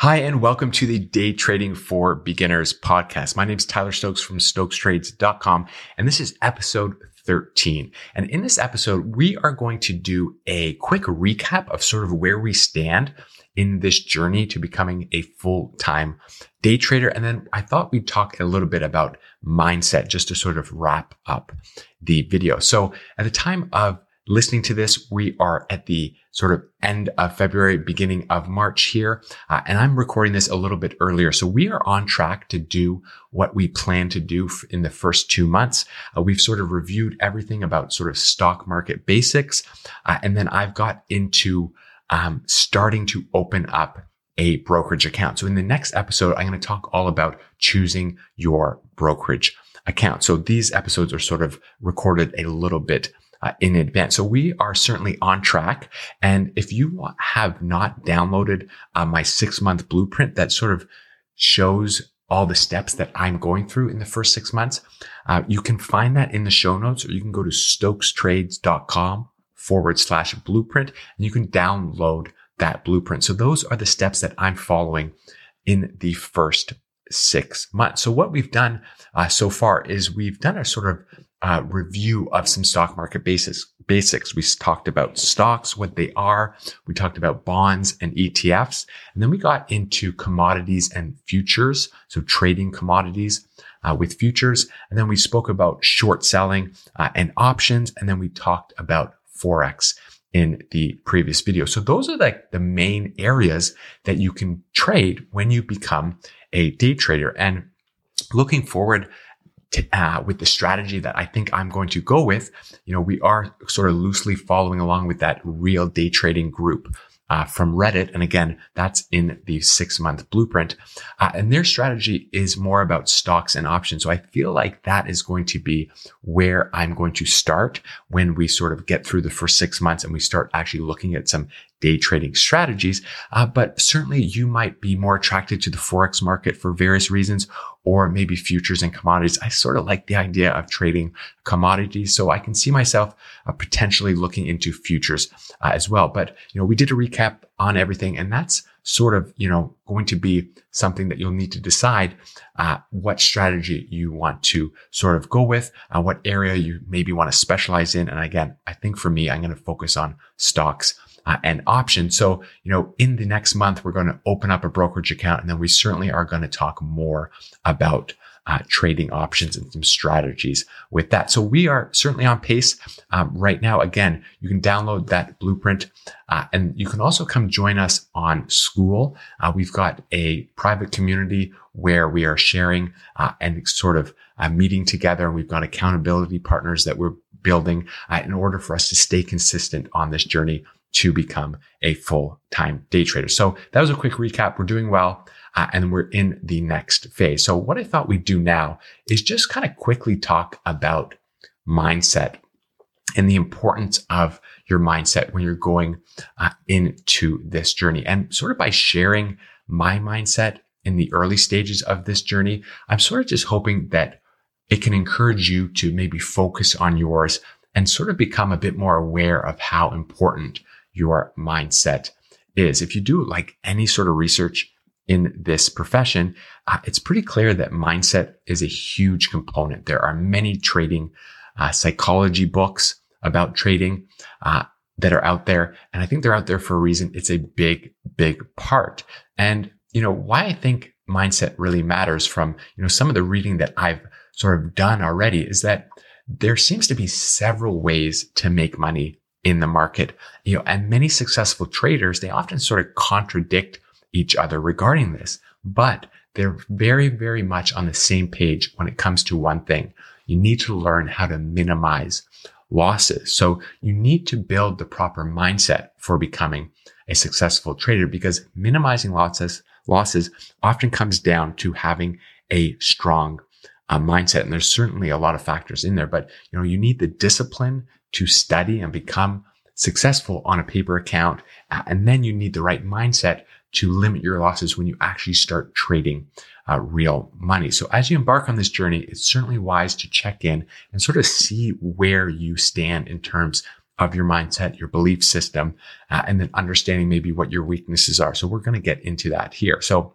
Hi, and welcome to the Day Trading for Beginners podcast. My name is Tyler Stokes from Stokestrades.com, and this is episode 13. And in this episode, we are going to do a quick recap of sort of where we stand in this journey to becoming a full time day trader. And then I thought we'd talk a little bit about mindset just to sort of wrap up the video. So at the time of listening to this, we are at the sort of end of February, beginning of March here. Uh, and I'm recording this a little bit earlier. So we are on track to do what we plan to do in the first two months. Uh, we've sort of reviewed everything about sort of stock market basics. Uh, and then I've got into um, starting to open up a brokerage account. So in the next episode, I'm going to talk all about choosing your brokerage account. So these episodes are sort of recorded a little bit uh, in advance. So we are certainly on track. And if you have not downloaded uh, my six month blueprint that sort of shows all the steps that I'm going through in the first six months, uh, you can find that in the show notes or you can go to stokestrades.com forward slash blueprint and you can download that blueprint. So those are the steps that I'm following in the first six months. So what we've done uh, so far is we've done a sort of uh, review of some stock market basics. Basics. We talked about stocks, what they are. We talked about bonds and ETFs, and then we got into commodities and futures. So trading commodities uh, with futures, and then we spoke about short selling uh, and options, and then we talked about forex in the previous video. So those are like the main areas that you can trade when you become a day trader. And looking forward to, uh, with the strategy that I think I'm going to go with, you know, we are sort of loosely following along with that real day trading group uh, from Reddit. And again, that's in the six month blueprint. Uh, and their strategy is more about stocks and options. So I feel like that is going to be where I'm going to start when we sort of get through the first six months and we start actually looking at some day trading strategies. Uh, but certainly you might be more attracted to the Forex market for various reasons, or maybe futures and commodities. I sort of like the idea of trading commodities. So I can see myself uh, potentially looking into futures uh, as well. But, you know, we did a recap on everything and that's sort of, you know, going to be something that you'll need to decide uh, what strategy you want to sort of go with, uh, what area you maybe want to specialize in. And again, I think for me, I'm going to focus on stocks uh, and options. So, you know, in the next month, we're going to open up a brokerage account and then we certainly are going to talk more about uh, trading options and some strategies with that. So we are certainly on pace um, right now. Again, you can download that blueprint uh, and you can also come join us on Skool. Uh, we've got a private community where we are sharing uh, and sort of uh, meeting together. We've got accountability partners that we're building uh, in order for us to stay consistent on this journey to become a full time day trader. So that was a quick recap. We're doing well. Uh, and we're in the next phase. So what I thought we'd do now is just kind of quickly talk about mindset and the importance of your mindset when you're going uh, into this journey. And sort of by sharing my mindset in the early stages of this journey, I'm sort of just hoping that it can encourage you to maybe focus on yours and sort of become a bit more aware of how important your mindset is. If you do like any sort of research in this profession, uh, it's pretty clear that mindset is a huge component. There are many trading uh, psychology books about trading uh, that are out there. And I think they're out there for a reason. It's a big, big part. And, you know, why I think mindset really matters from, you know, some of the reading that I've sort of done already is that there seems to be several ways to make money in the market. You know, and many successful traders, they often sort of contradict each other regarding this, but they're very, very much on the same page when it comes to one thing. You need to learn how to minimize losses. So you need to build the proper mindset for becoming a successful trader because minimizing losses, losses often comes down to having a strong uh, mindset. And there's certainly a lot of factors in there, but you know, you need the discipline to study and become successful on a paper account. And then you need the right mindset to limit your losses when you actually start trading uh, real money. So as you embark on this journey, it's certainly wise to check in and sort of see where you stand in terms of your mindset, your belief system, uh, and then understanding maybe what your weaknesses are. So we're going to get into that here. So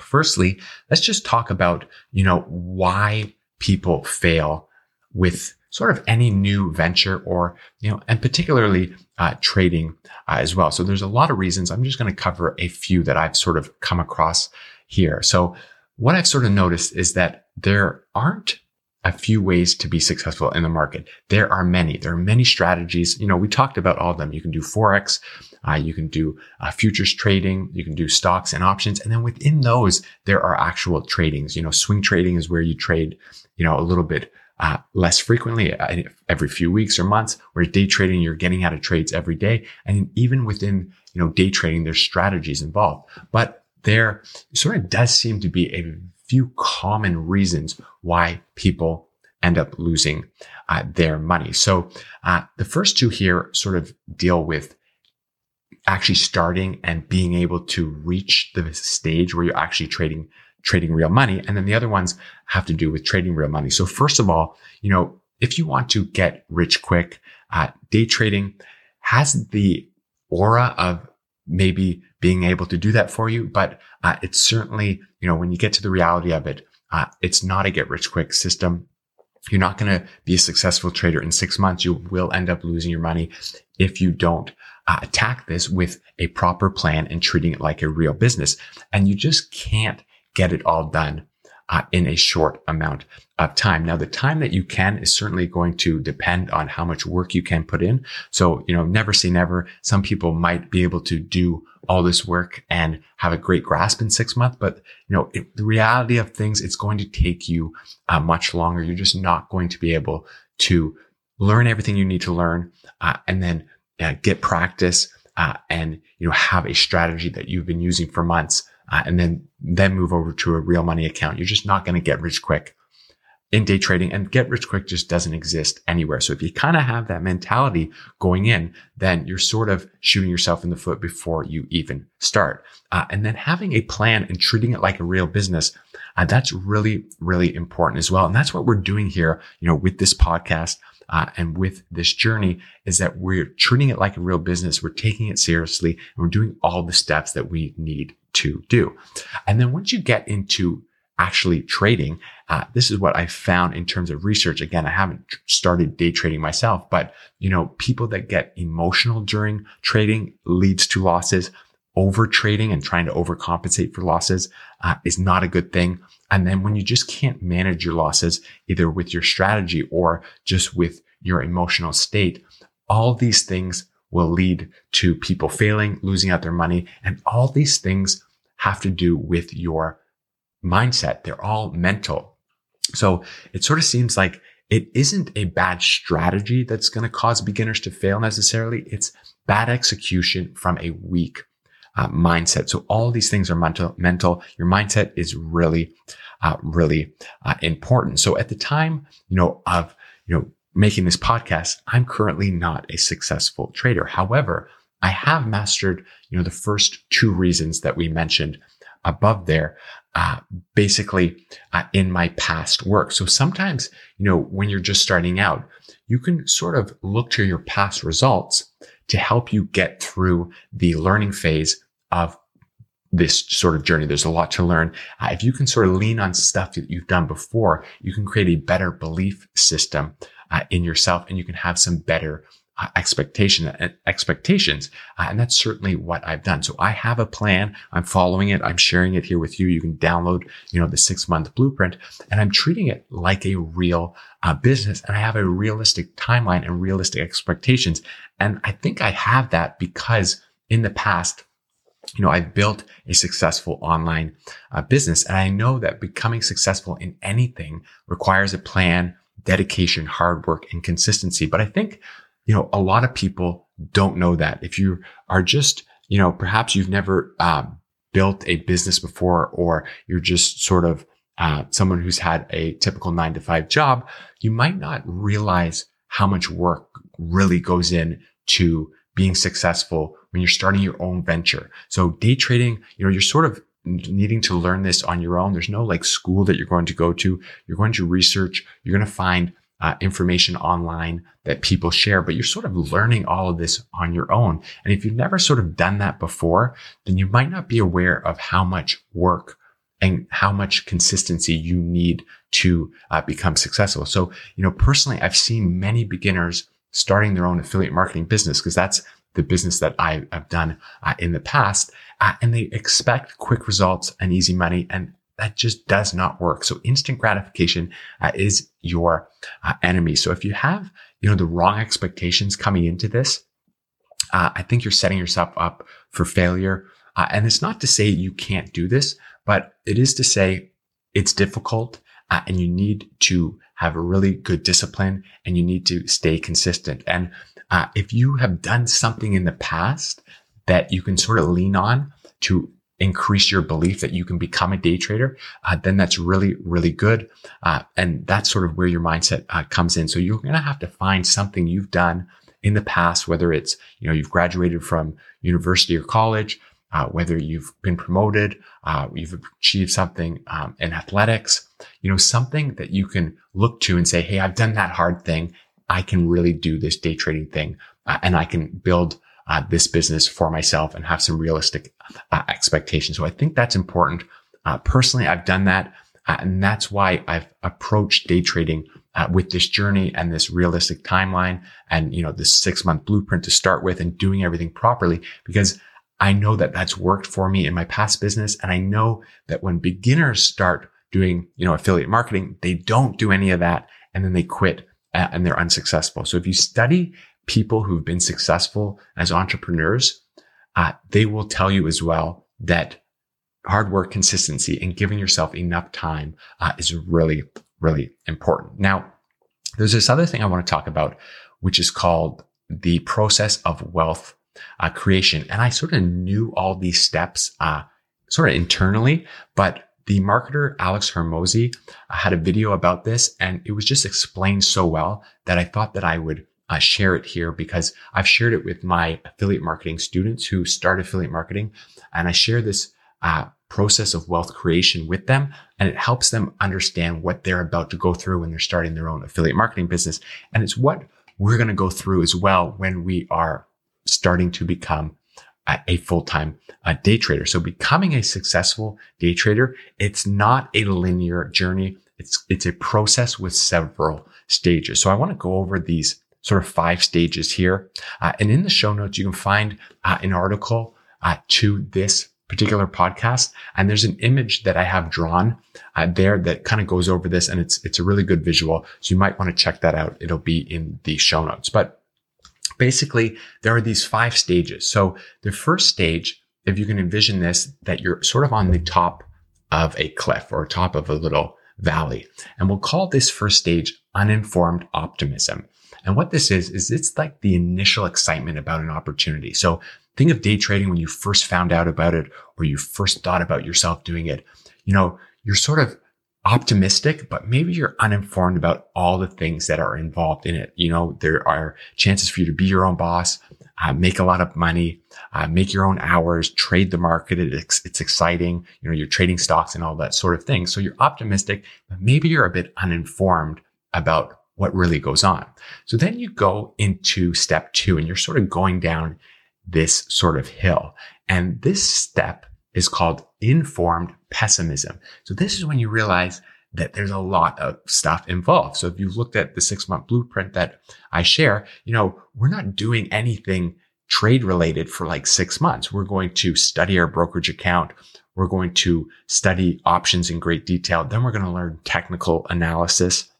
firstly, let's just talk about, you know, why people fail with sort of any new venture or, you know, and particularly uh, trading uh, as well. So there's a lot of reasons. I'm just going to cover a few that I've sort of come across here. So what I've sort of noticed is that there aren't a few ways to be successful in the market. There are many. There are many strategies. You know, we talked about all of them. You can do Forex. Uh, you can do uh, futures trading. You can do stocks and options. And then within those, there are actual tradings. You know, swing trading is where you trade, you know, a little bit uh, less frequently uh, every few weeks or months, whereas day trading, you're getting out of trades every day. And even within, you know, day trading, there's strategies involved, but there sort of does seem to be a few common reasons why people end up losing uh, their money. So uh, the first two here sort of deal with actually starting and being able to reach the stage where you're actually trading trading real money. And then the other ones have to do with trading real money. So first of all, you know, if you want to get rich quick, uh, day trading has the aura of maybe being able to do that for you. But uh, it's certainly, you know, when you get to the reality of it, uh, it's not a get rich quick system. You're not going to be a successful trader in six months. You will end up losing your money if you don't uh, attack this with a proper plan and treating it like a real business. And you just can't get it all done uh, in a short amount of time. Now, the time that you can is certainly going to depend on how much work you can put in. So, you know, never say never. Some people might be able to do all this work and have a great grasp in six months. But, you know, it, the reality of things, it's going to take you uh, much longer. You're just not going to be able to learn everything you need to learn uh, and then uh, get practice uh, and, you know, have a strategy that you've been using for months uh, and then, then move over to a real money account. You're just not going to get rich quick in day trading and get rich quick just doesn't exist anywhere. So if you kind of have that mentality going in, then you're sort of shooting yourself in the foot before you even start. Uh, and then having a plan and treating it like a real business. Uh, that's really, really important as well. And that's what we're doing here, you know, with this podcast. Uh, and with this journey is that we're treating it like a real business. We're taking it seriously and we're doing all the steps that we need to do. And then once you get into actually trading. Uh, this is what I found in terms of research. Again, I haven't started day trading myself, but you know, people that get emotional during trading leads to losses. Over trading and trying to overcompensate for losses uh, is not a good thing. And then when you just can't manage your losses, either with your strategy or just with your emotional state, all these things will lead to people failing, losing out their money. And all these things have to do with your mindset. They're all mental. So it sort of seems like it isn't a bad strategy that's going to cause beginners to fail necessarily. It's bad execution from a weak uh, mindset. So all these things are mental, mental. Your mindset is really, uh, really uh, important. So at the time, you know, of, you know, making this podcast, I'm currently not a successful trader. However, I have mastered, you know, the first two reasons that we mentioned above there uh, basically uh, in my past work. So sometimes, you know, when you're just starting out, you can sort of look to your past results to help you get through the learning phase of this sort of journey. There's a lot to learn. Uh, if you can sort of lean on stuff that you've done before, you can create a better belief system uh, in yourself and you can have some better uh, expectation uh, expectations uh, and that's certainly what i've done. So i have a plan. I'm following it. I'm sharing it here with you. You can download you know the six month blueprint and i'm treating it like a real uh, business and i have a realistic timeline and realistic expectations. And i think i have that because in the past you know, I've built a successful online uh, business and I know that becoming successful in anything requires a plan, dedication, hard work, and consistency. But I think you know, a lot of people don't know that. If you are just, you know, perhaps you've never uh, built a business before, or you're just sort of uh, someone who's had a typical nine to five job, you might not realize how much work really goes in to being successful when you're starting your own venture. So day trading, you know, you're sort of needing to learn this on your own. There's no like school that you're going to go to. You're going to research. You're going to find uh, information online that people share, but you're sort of learning all of this on your own. And if you've never sort of done that before, then you might not be aware of how much work and how much consistency you need to uh, become successful. So, you know, personally, I've seen many beginners starting their own affiliate marketing business because that's the business that I have done uh, in the past. Uh, and they expect quick results and easy money. And that just does not work. So instant gratification uh, is your uh, enemy. So if you have, you know, the wrong expectations coming into this, uh, I think you're setting yourself up for failure. Uh, and it's not to say you can't do this, but it is to say it's difficult uh, and you need to have a really good discipline and you need to stay consistent. And uh, if you have done something in the past that you can sort of lean on to increase your belief that you can become a day trader, uh, then that's really, really good. Uh, and that's sort of where your mindset uh, comes in. So you're going to have to find something you've done in the past, whether it's, you know, you've graduated from university or college, uh, whether you've been promoted, uh, you've achieved something um, in athletics, you know, something that you can look to and say, Hey, I've done that hard thing. I can really do this day trading thing uh, and I can build uh, this business for myself and have some realistic uh, expectations. So I think that's important. Uh, personally, I've done that. And that's why I've approached day trading uh, with this journey and this realistic timeline and, you know, this six month blueprint to start with and doing everything properly because I know that that's worked for me in my past business. And I know that when beginners start doing, you know, affiliate marketing, they don't do any of that and then they quit uh, and they're unsuccessful. So if you study people who've been successful as entrepreneurs, uh, they will tell you as well that hard work, consistency, and giving yourself enough time uh, is really, really important. Now, there's this other thing I want to talk about, which is called the process of wealth uh, creation. And I sort of knew all these steps, uh, sort of internally, but the marketer Alex Hormozi uh, had a video about this and it was just explained so well that I thought that I would uh, share it here because I've shared it with my affiliate marketing students who start affiliate marketing. And I share this uh, process of wealth creation with them and it helps them understand what they're about to go through when they're starting their own affiliate marketing business. And it's what we're going to go through as well when we are starting to become a full-time uh, day trader. So becoming a successful day trader, it's not a linear journey. It's, it's a process with several stages. So I want to go over these sort of five stages here. Uh, and in the show notes, you can find uh, an article uh, to this particular podcast. And there's an image that I have drawn uh, there that kind of goes over this. And it's, it's a really good visual. So you might want to check that out. It'll be in the show notes, but basically there are these five stages. So the first stage, if you can envision this, that you're sort of on the top of a cliff or top of a little valley. And we'll call this first stage uninformed optimism. And what this is, is it's like the initial excitement about an opportunity. So think of day trading when you first found out about it or you first thought about yourself doing it. You know, you're sort of optimistic, but maybe you're uninformed about all the things that are involved in it. You know, there are chances for you to be your own boss, uh, make a lot of money, uh, make your own hours, trade the market. It's, it's exciting. You know, you're trading stocks and all that sort of thing. So you're optimistic, but maybe you're a bit uninformed about what really goes on. So then you go into step two and you're sort of going down this sort of hill. And this step is called informed pessimism. So this is when you realize that there's a lot of stuff involved. So if you've looked at the six month blueprint that I share, you know, we're not doing anything trade related for like six months. We're going to study our brokerage account. We're going to study options in great detail. Then we're going to learn technical analysis.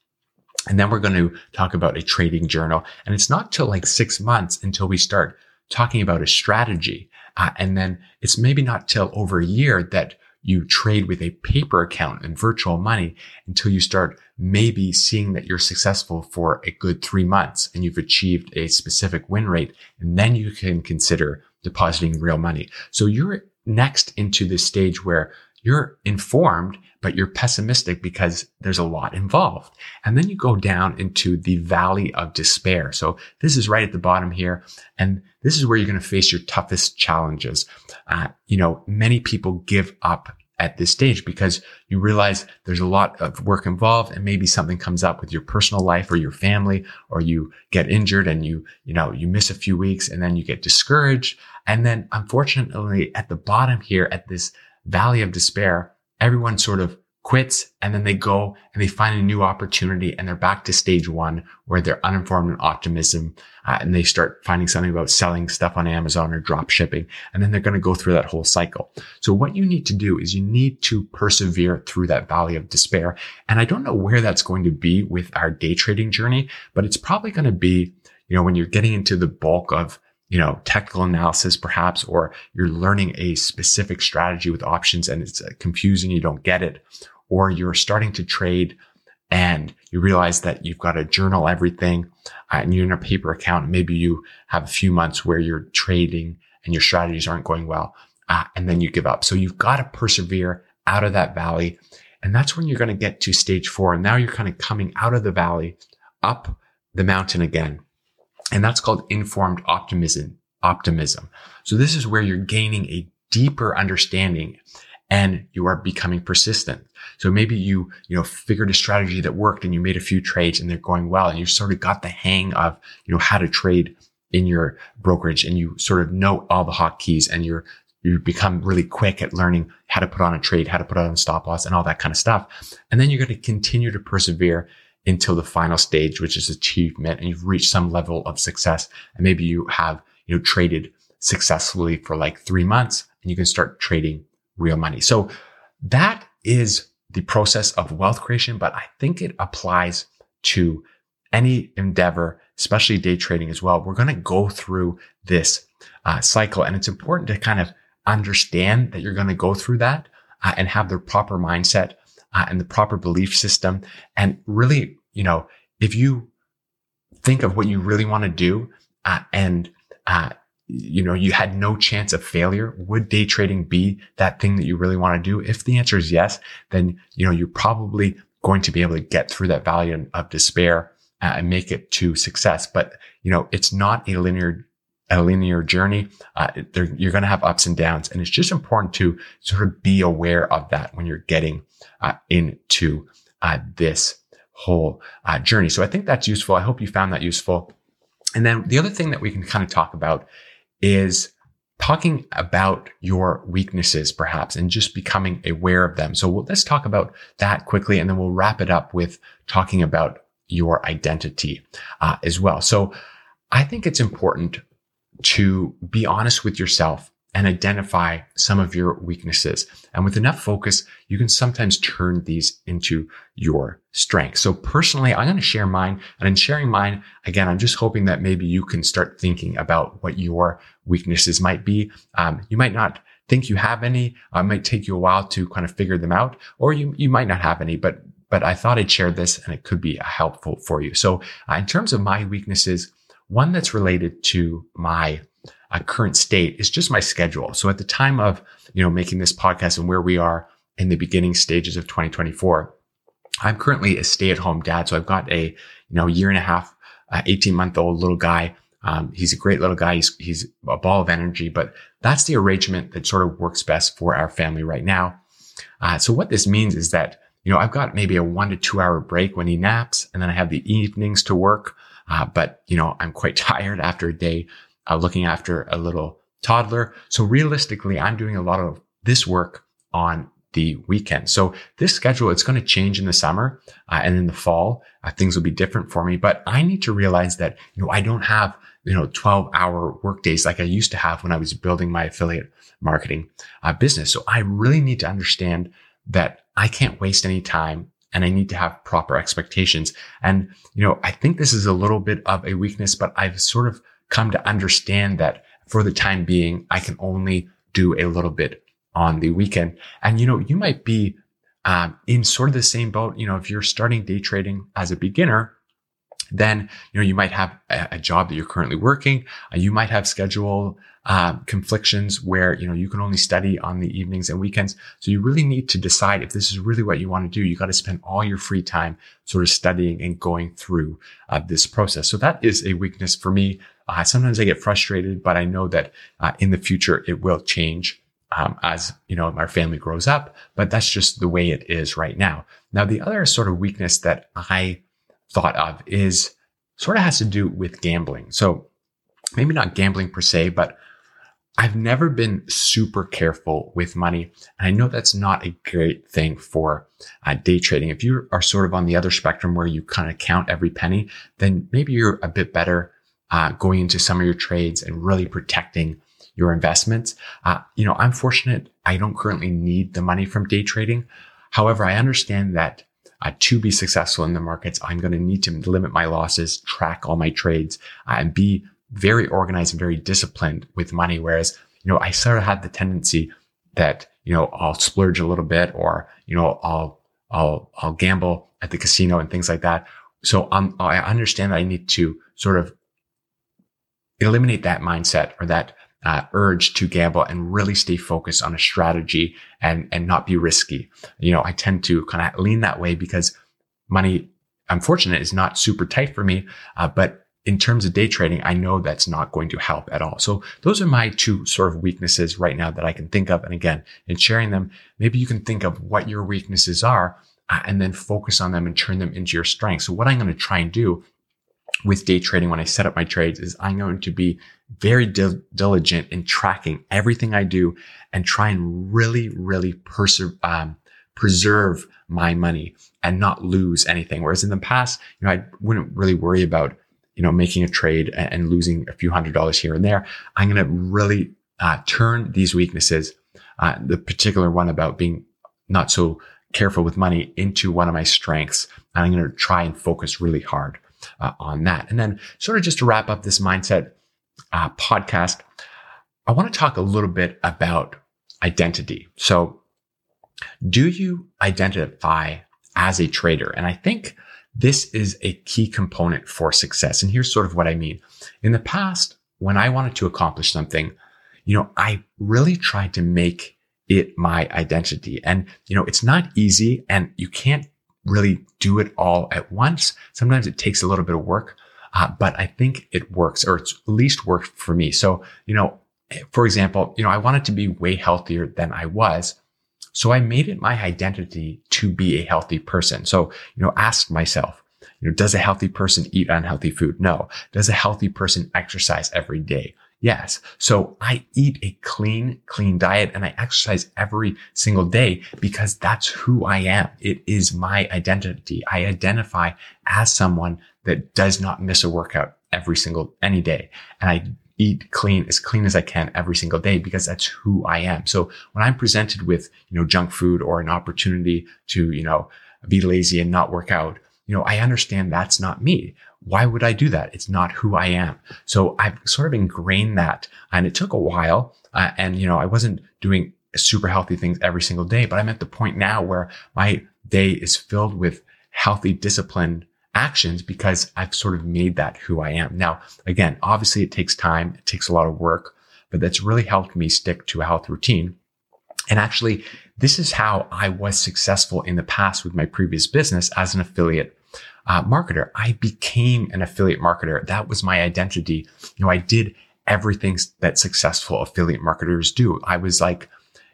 And then we're going to talk about a trading journal. And it's not till like six months until we start talking about a strategy. Uh, and then it's maybe not till over a year that you trade with a paper account and virtual money until you start maybe seeing that you're successful for a good three months and you've achieved a specific win rate. And then you can consider depositing real money. So you're next into this stage where you're informed, but you're pessimistic because there's a lot involved. And then you go down into the valley of despair. So this is right at the bottom here. And this is where you're going to face your toughest challenges. Uh, you know, many people give up at this stage because you realize there's a lot of work involved and maybe something comes up with your personal life or your family or you get injured and you, you know, you miss a few weeks and then you get discouraged. And then unfortunately at the bottom here at this valley of despair, everyone sort of quits and then they go and they find a new opportunity and they're back to stage one where they're uninformed and optimism uh, and they start finding something about selling stuff on Amazon or drop shipping and then they're going to go through that whole cycle. So what you need to do is you need to persevere through that valley of despair. And I don't know where that's going to be with our day trading journey, but it's probably going to be, you know, when you're getting into the bulk of you know, technical analysis perhaps, or you're learning a specific strategy with options and it's confusing, you don't get it, or you're starting to trade and you realize that you've got to journal everything uh, and you're in a paper account. Maybe you have a few months where you're trading and your strategies aren't going well. Uh, and then you give up. So you've got to persevere out of that valley. And that's when you're going to get to stage four. And now you're kind of coming out of the valley up the mountain again. And that's called informed optimism, optimism. So this is where you're gaining a deeper understanding and you are becoming persistent. So maybe you, you know, figured a strategy that worked and you made a few trades and they're going well and you sort of got the hang of, you know, how to trade in your brokerage and you sort of know all the hotkeys and you're, you become really quick at learning how to put on a trade, how to put on a stop loss and all that kind of stuff. And then you're going to continue to persevere until the final stage, which is achievement and you've reached some level of success. And maybe you have, you know, traded successfully for like three months and you can start trading real money. So that is the process of wealth creation, but I think it applies to any endeavor, especially day trading as well. We're going to go through this uh, cycle and it's important to kind of understand that you're going to go through that uh, and have the proper mindset uh, and the proper belief system. And really, you know, if you think of what you really want to do uh, and uh, you know, you had no chance of failure. Would day trading be that thing that you really want to do? If the answer is yes, then, you know, you're probably going to be able to get through that valley of despair uh, and make it to success. But, you know, it's not a linear, a linear journey. Uh, you're going to have ups and downs. And it's just important to sort of be aware of that when you're getting uh, into uh, this whole uh, journey. So I think that's useful. I hope you found that useful. And then the other thing that we can kind of talk about is talking about your weaknesses, perhaps, and just becoming aware of them. So we'll, let's talk about that quickly, and then we'll wrap it up with talking about your identity uh, as well. So I think it's important to be honest with yourself and identify some of your weaknesses. And with enough focus, you can sometimes turn these into your strengths. So personally, I'm going to share mine and in sharing mine, again, I'm just hoping that maybe you can start thinking about what your weaknesses might be. Um, you might not think you have any. Uh, it might take you a while to kind of figure them out, or you, you might not have any, but but I thought I'd share this and it could be helpful for you. So uh, in terms of my weaknesses, one that's related to my uh, current state is just my schedule. So at the time of, you know, making this podcast and where we are in the beginning stages of 2024, I'm currently a stay at home dad. So I've got a, you know, year and a half, uh, 18 month old little guy. Um, he's a great little guy. He's, he's a ball of energy, but that's the arrangement that sort of works best for our family right now. Uh, so what this means is that, you know, I've got maybe a one to two hour break when he naps and then I have the evenings to work. Uh, but, you know, I'm quite tired after a day uh, looking after a little toddler. So realistically, I'm doing a lot of this work on the weekend. So this schedule, it's going to change in the summer uh, and in the fall, uh, things will be different for me. But I need to realize that, you know, I don't have, you know, 12 hour work days like I used to have when I was building my affiliate marketing uh, business. So I really need to understand that I can't waste any time and I need to have proper expectations. And, you know, I think this is a little bit of a weakness, but I've sort of come to understand that for the time being, I can only do a little bit on the weekend. And, you know, you might be um, in sort of the same boat. You know, if you're starting day trading as a beginner, then, you know, you might have a, a job that you're currently working. Uh, you might have schedule uh, conflictions where, you know, you can only study on the evenings and weekends. So you really need to decide if this is really what you want to do. You got to spend all your free time sort of studying and going through uh, this process. So that is a weakness for me. Uh, sometimes I get frustrated, but I know that uh, in the future it will change um, as you know, our family grows up, but that's just the way it is right now. Now, the other sort of weakness that I thought of is sort of has to do with gambling. So maybe not gambling per se, but I've never been super careful with money. And I know that's not a great thing for uh, day trading. If you are sort of on the other spectrum where you kind of count every penny, then maybe you're a bit better uh, going into some of your trades and really protecting your investments. Uh, you know, I'm fortunate. I don't currently need the money from day trading. However, I understand that uh, to be successful in the markets, I'm going to need to limit my losses, track all my trades, uh, and be very organized and very disciplined with money. Whereas, you know, I sort of had the tendency that, you know, I'll splurge a little bit or, you know, I'll, I'll, I'll gamble at the casino and things like that. So um, I understand that I need to sort of eliminate that mindset or that uh, urge to gamble and really stay focused on a strategy and, and not be risky. You know, I tend to kind of lean that way because money, I'm fortunate, is not super tight for me. Uh, but in terms of day trading, I know that's not going to help at all. So those are my two sort of weaknesses right now that I can think of. And again, in sharing them, maybe you can think of what your weaknesses are uh, and then focus on them and turn them into your strengths. So what I'm going to try and do with day trading when I set up my trades is I'm going to be very di- diligent in tracking everything I do and try and really, really perse- um, preserve my money and not lose anything. Whereas in the past, you know, I wouldn't really worry about, you know, making a trade and, and losing a few hundred dollars here and there. I'm going to really uh, turn these weaknesses, uh, the particular one about being not so careful with money into one of my strengths. And I'm going to try and focus really hard uh, on that. And then sort of just to wrap up this mindset uh, podcast, I want to talk a little bit about identity. So do you identify as a trader? And I think this is a key component for success. And here's sort of what I mean. In the past, when I wanted to accomplish something, you know, I really tried to make it my identity. And, you know, it's not easy and you can't really do it all at once. Sometimes it takes a little bit of work, uh, but I think it works or it's at least worked for me. So, you know, for example, you know, I wanted to be way healthier than I was. So I made it my identity to be a healthy person. So, you know, ask myself, you know, does a healthy person eat unhealthy food? No. Does a healthy person exercise every day? Yes. So I eat a clean, clean diet and I exercise every single day because that's who I am. It is my identity. I identify as someone that does not miss a workout every single, any day. And I eat clean, as clean as I can every single day because that's who I am. So when I'm presented with, you know, junk food or an opportunity to, you know, be lazy and not work out, you know, I understand that's not me. Why would I do that? It's not who I am. So I've sort of ingrained that and it took a while. Uh, and, you know, I wasn't doing super healthy things every single day, but I'm at the point now where my day is filled with healthy, disciplined actions because I've sort of made that who I am. Now, again, obviously it takes time. It takes a lot of work, but that's really helped me stick to a health routine. And actually, this is how I was successful in the past with my previous business as an affiliate uh, marketer. I became an affiliate marketer. That was my identity. You know, I did everything that successful affiliate marketers do. I was like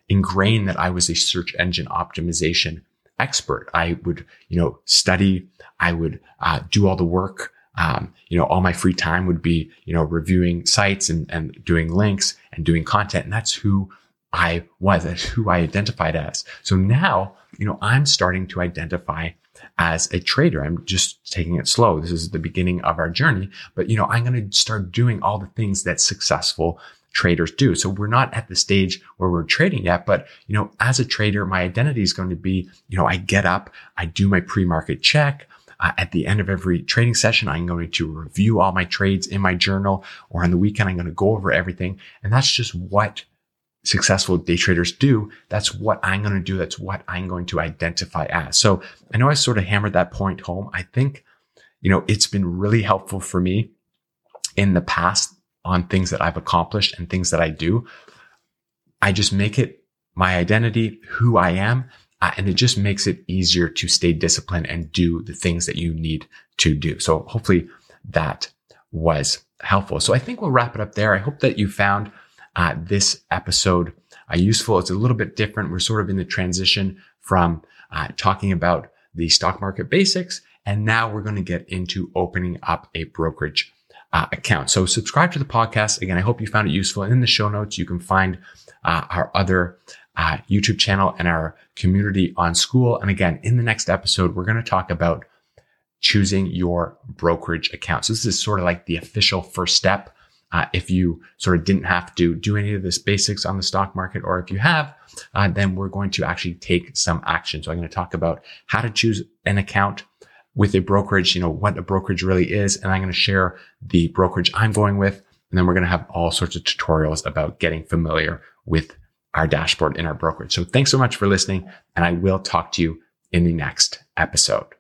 ingrained that I was a search engine optimization expert. I would, you know, study. I would uh, do all the work. Um, you know, all my free time would be, you know, reviewing sites and, and doing links and doing content. And that's who I was. That's who I identified as. So now, you know, I'm starting to identify as a trader. I'm just taking it slow. This is the beginning of our journey, but you know, I'm going to start doing all the things that successful traders do. So we're not at the stage where we're trading yet, but you know, as a trader, my identity is going to be, you know, I get up, I do my pre-market check. Uh, at the end of every trading session, I'm going to review all my trades in my journal or on the weekend, I'm going to go over everything. And that's just what successful day traders do. That's what I'm going to do. That's what I'm going to identify as. So I know I sort of hammered that point home. I think, you know, it's been really helpful for me in the past on things that I've accomplished and things that I do. I just make it my identity, who I am. Uh, and it just makes it easier to stay disciplined and do the things that you need to do. So hopefully that was helpful. So I think we'll wrap it up there. I hope that you found uh, this episode uh, useful. It's a little bit different. We're sort of in the transition from uh, talking about the stock market basics. And now we're going to get into opening up a brokerage uh, account. So subscribe to the podcast. Again, I hope you found it useful. In the show notes, you can find uh, our other uh, YouTube channel and our community on Skool. And again, in the next episode, we're going to talk about choosing your brokerage account. So this is sort of like the official first step. Uh, if you sort of didn't have to do any of this basics on the stock market, or if you have, uh, then we're going to actually take some action. So I'm going to talk about how to choose an account with a brokerage, you know, what a brokerage really is. And I'm going to share the brokerage I'm going with. And then we're going to have all sorts of tutorials about getting familiar with our dashboard in our brokerage. So thanks so much for listening. And I will talk to you in the next episode.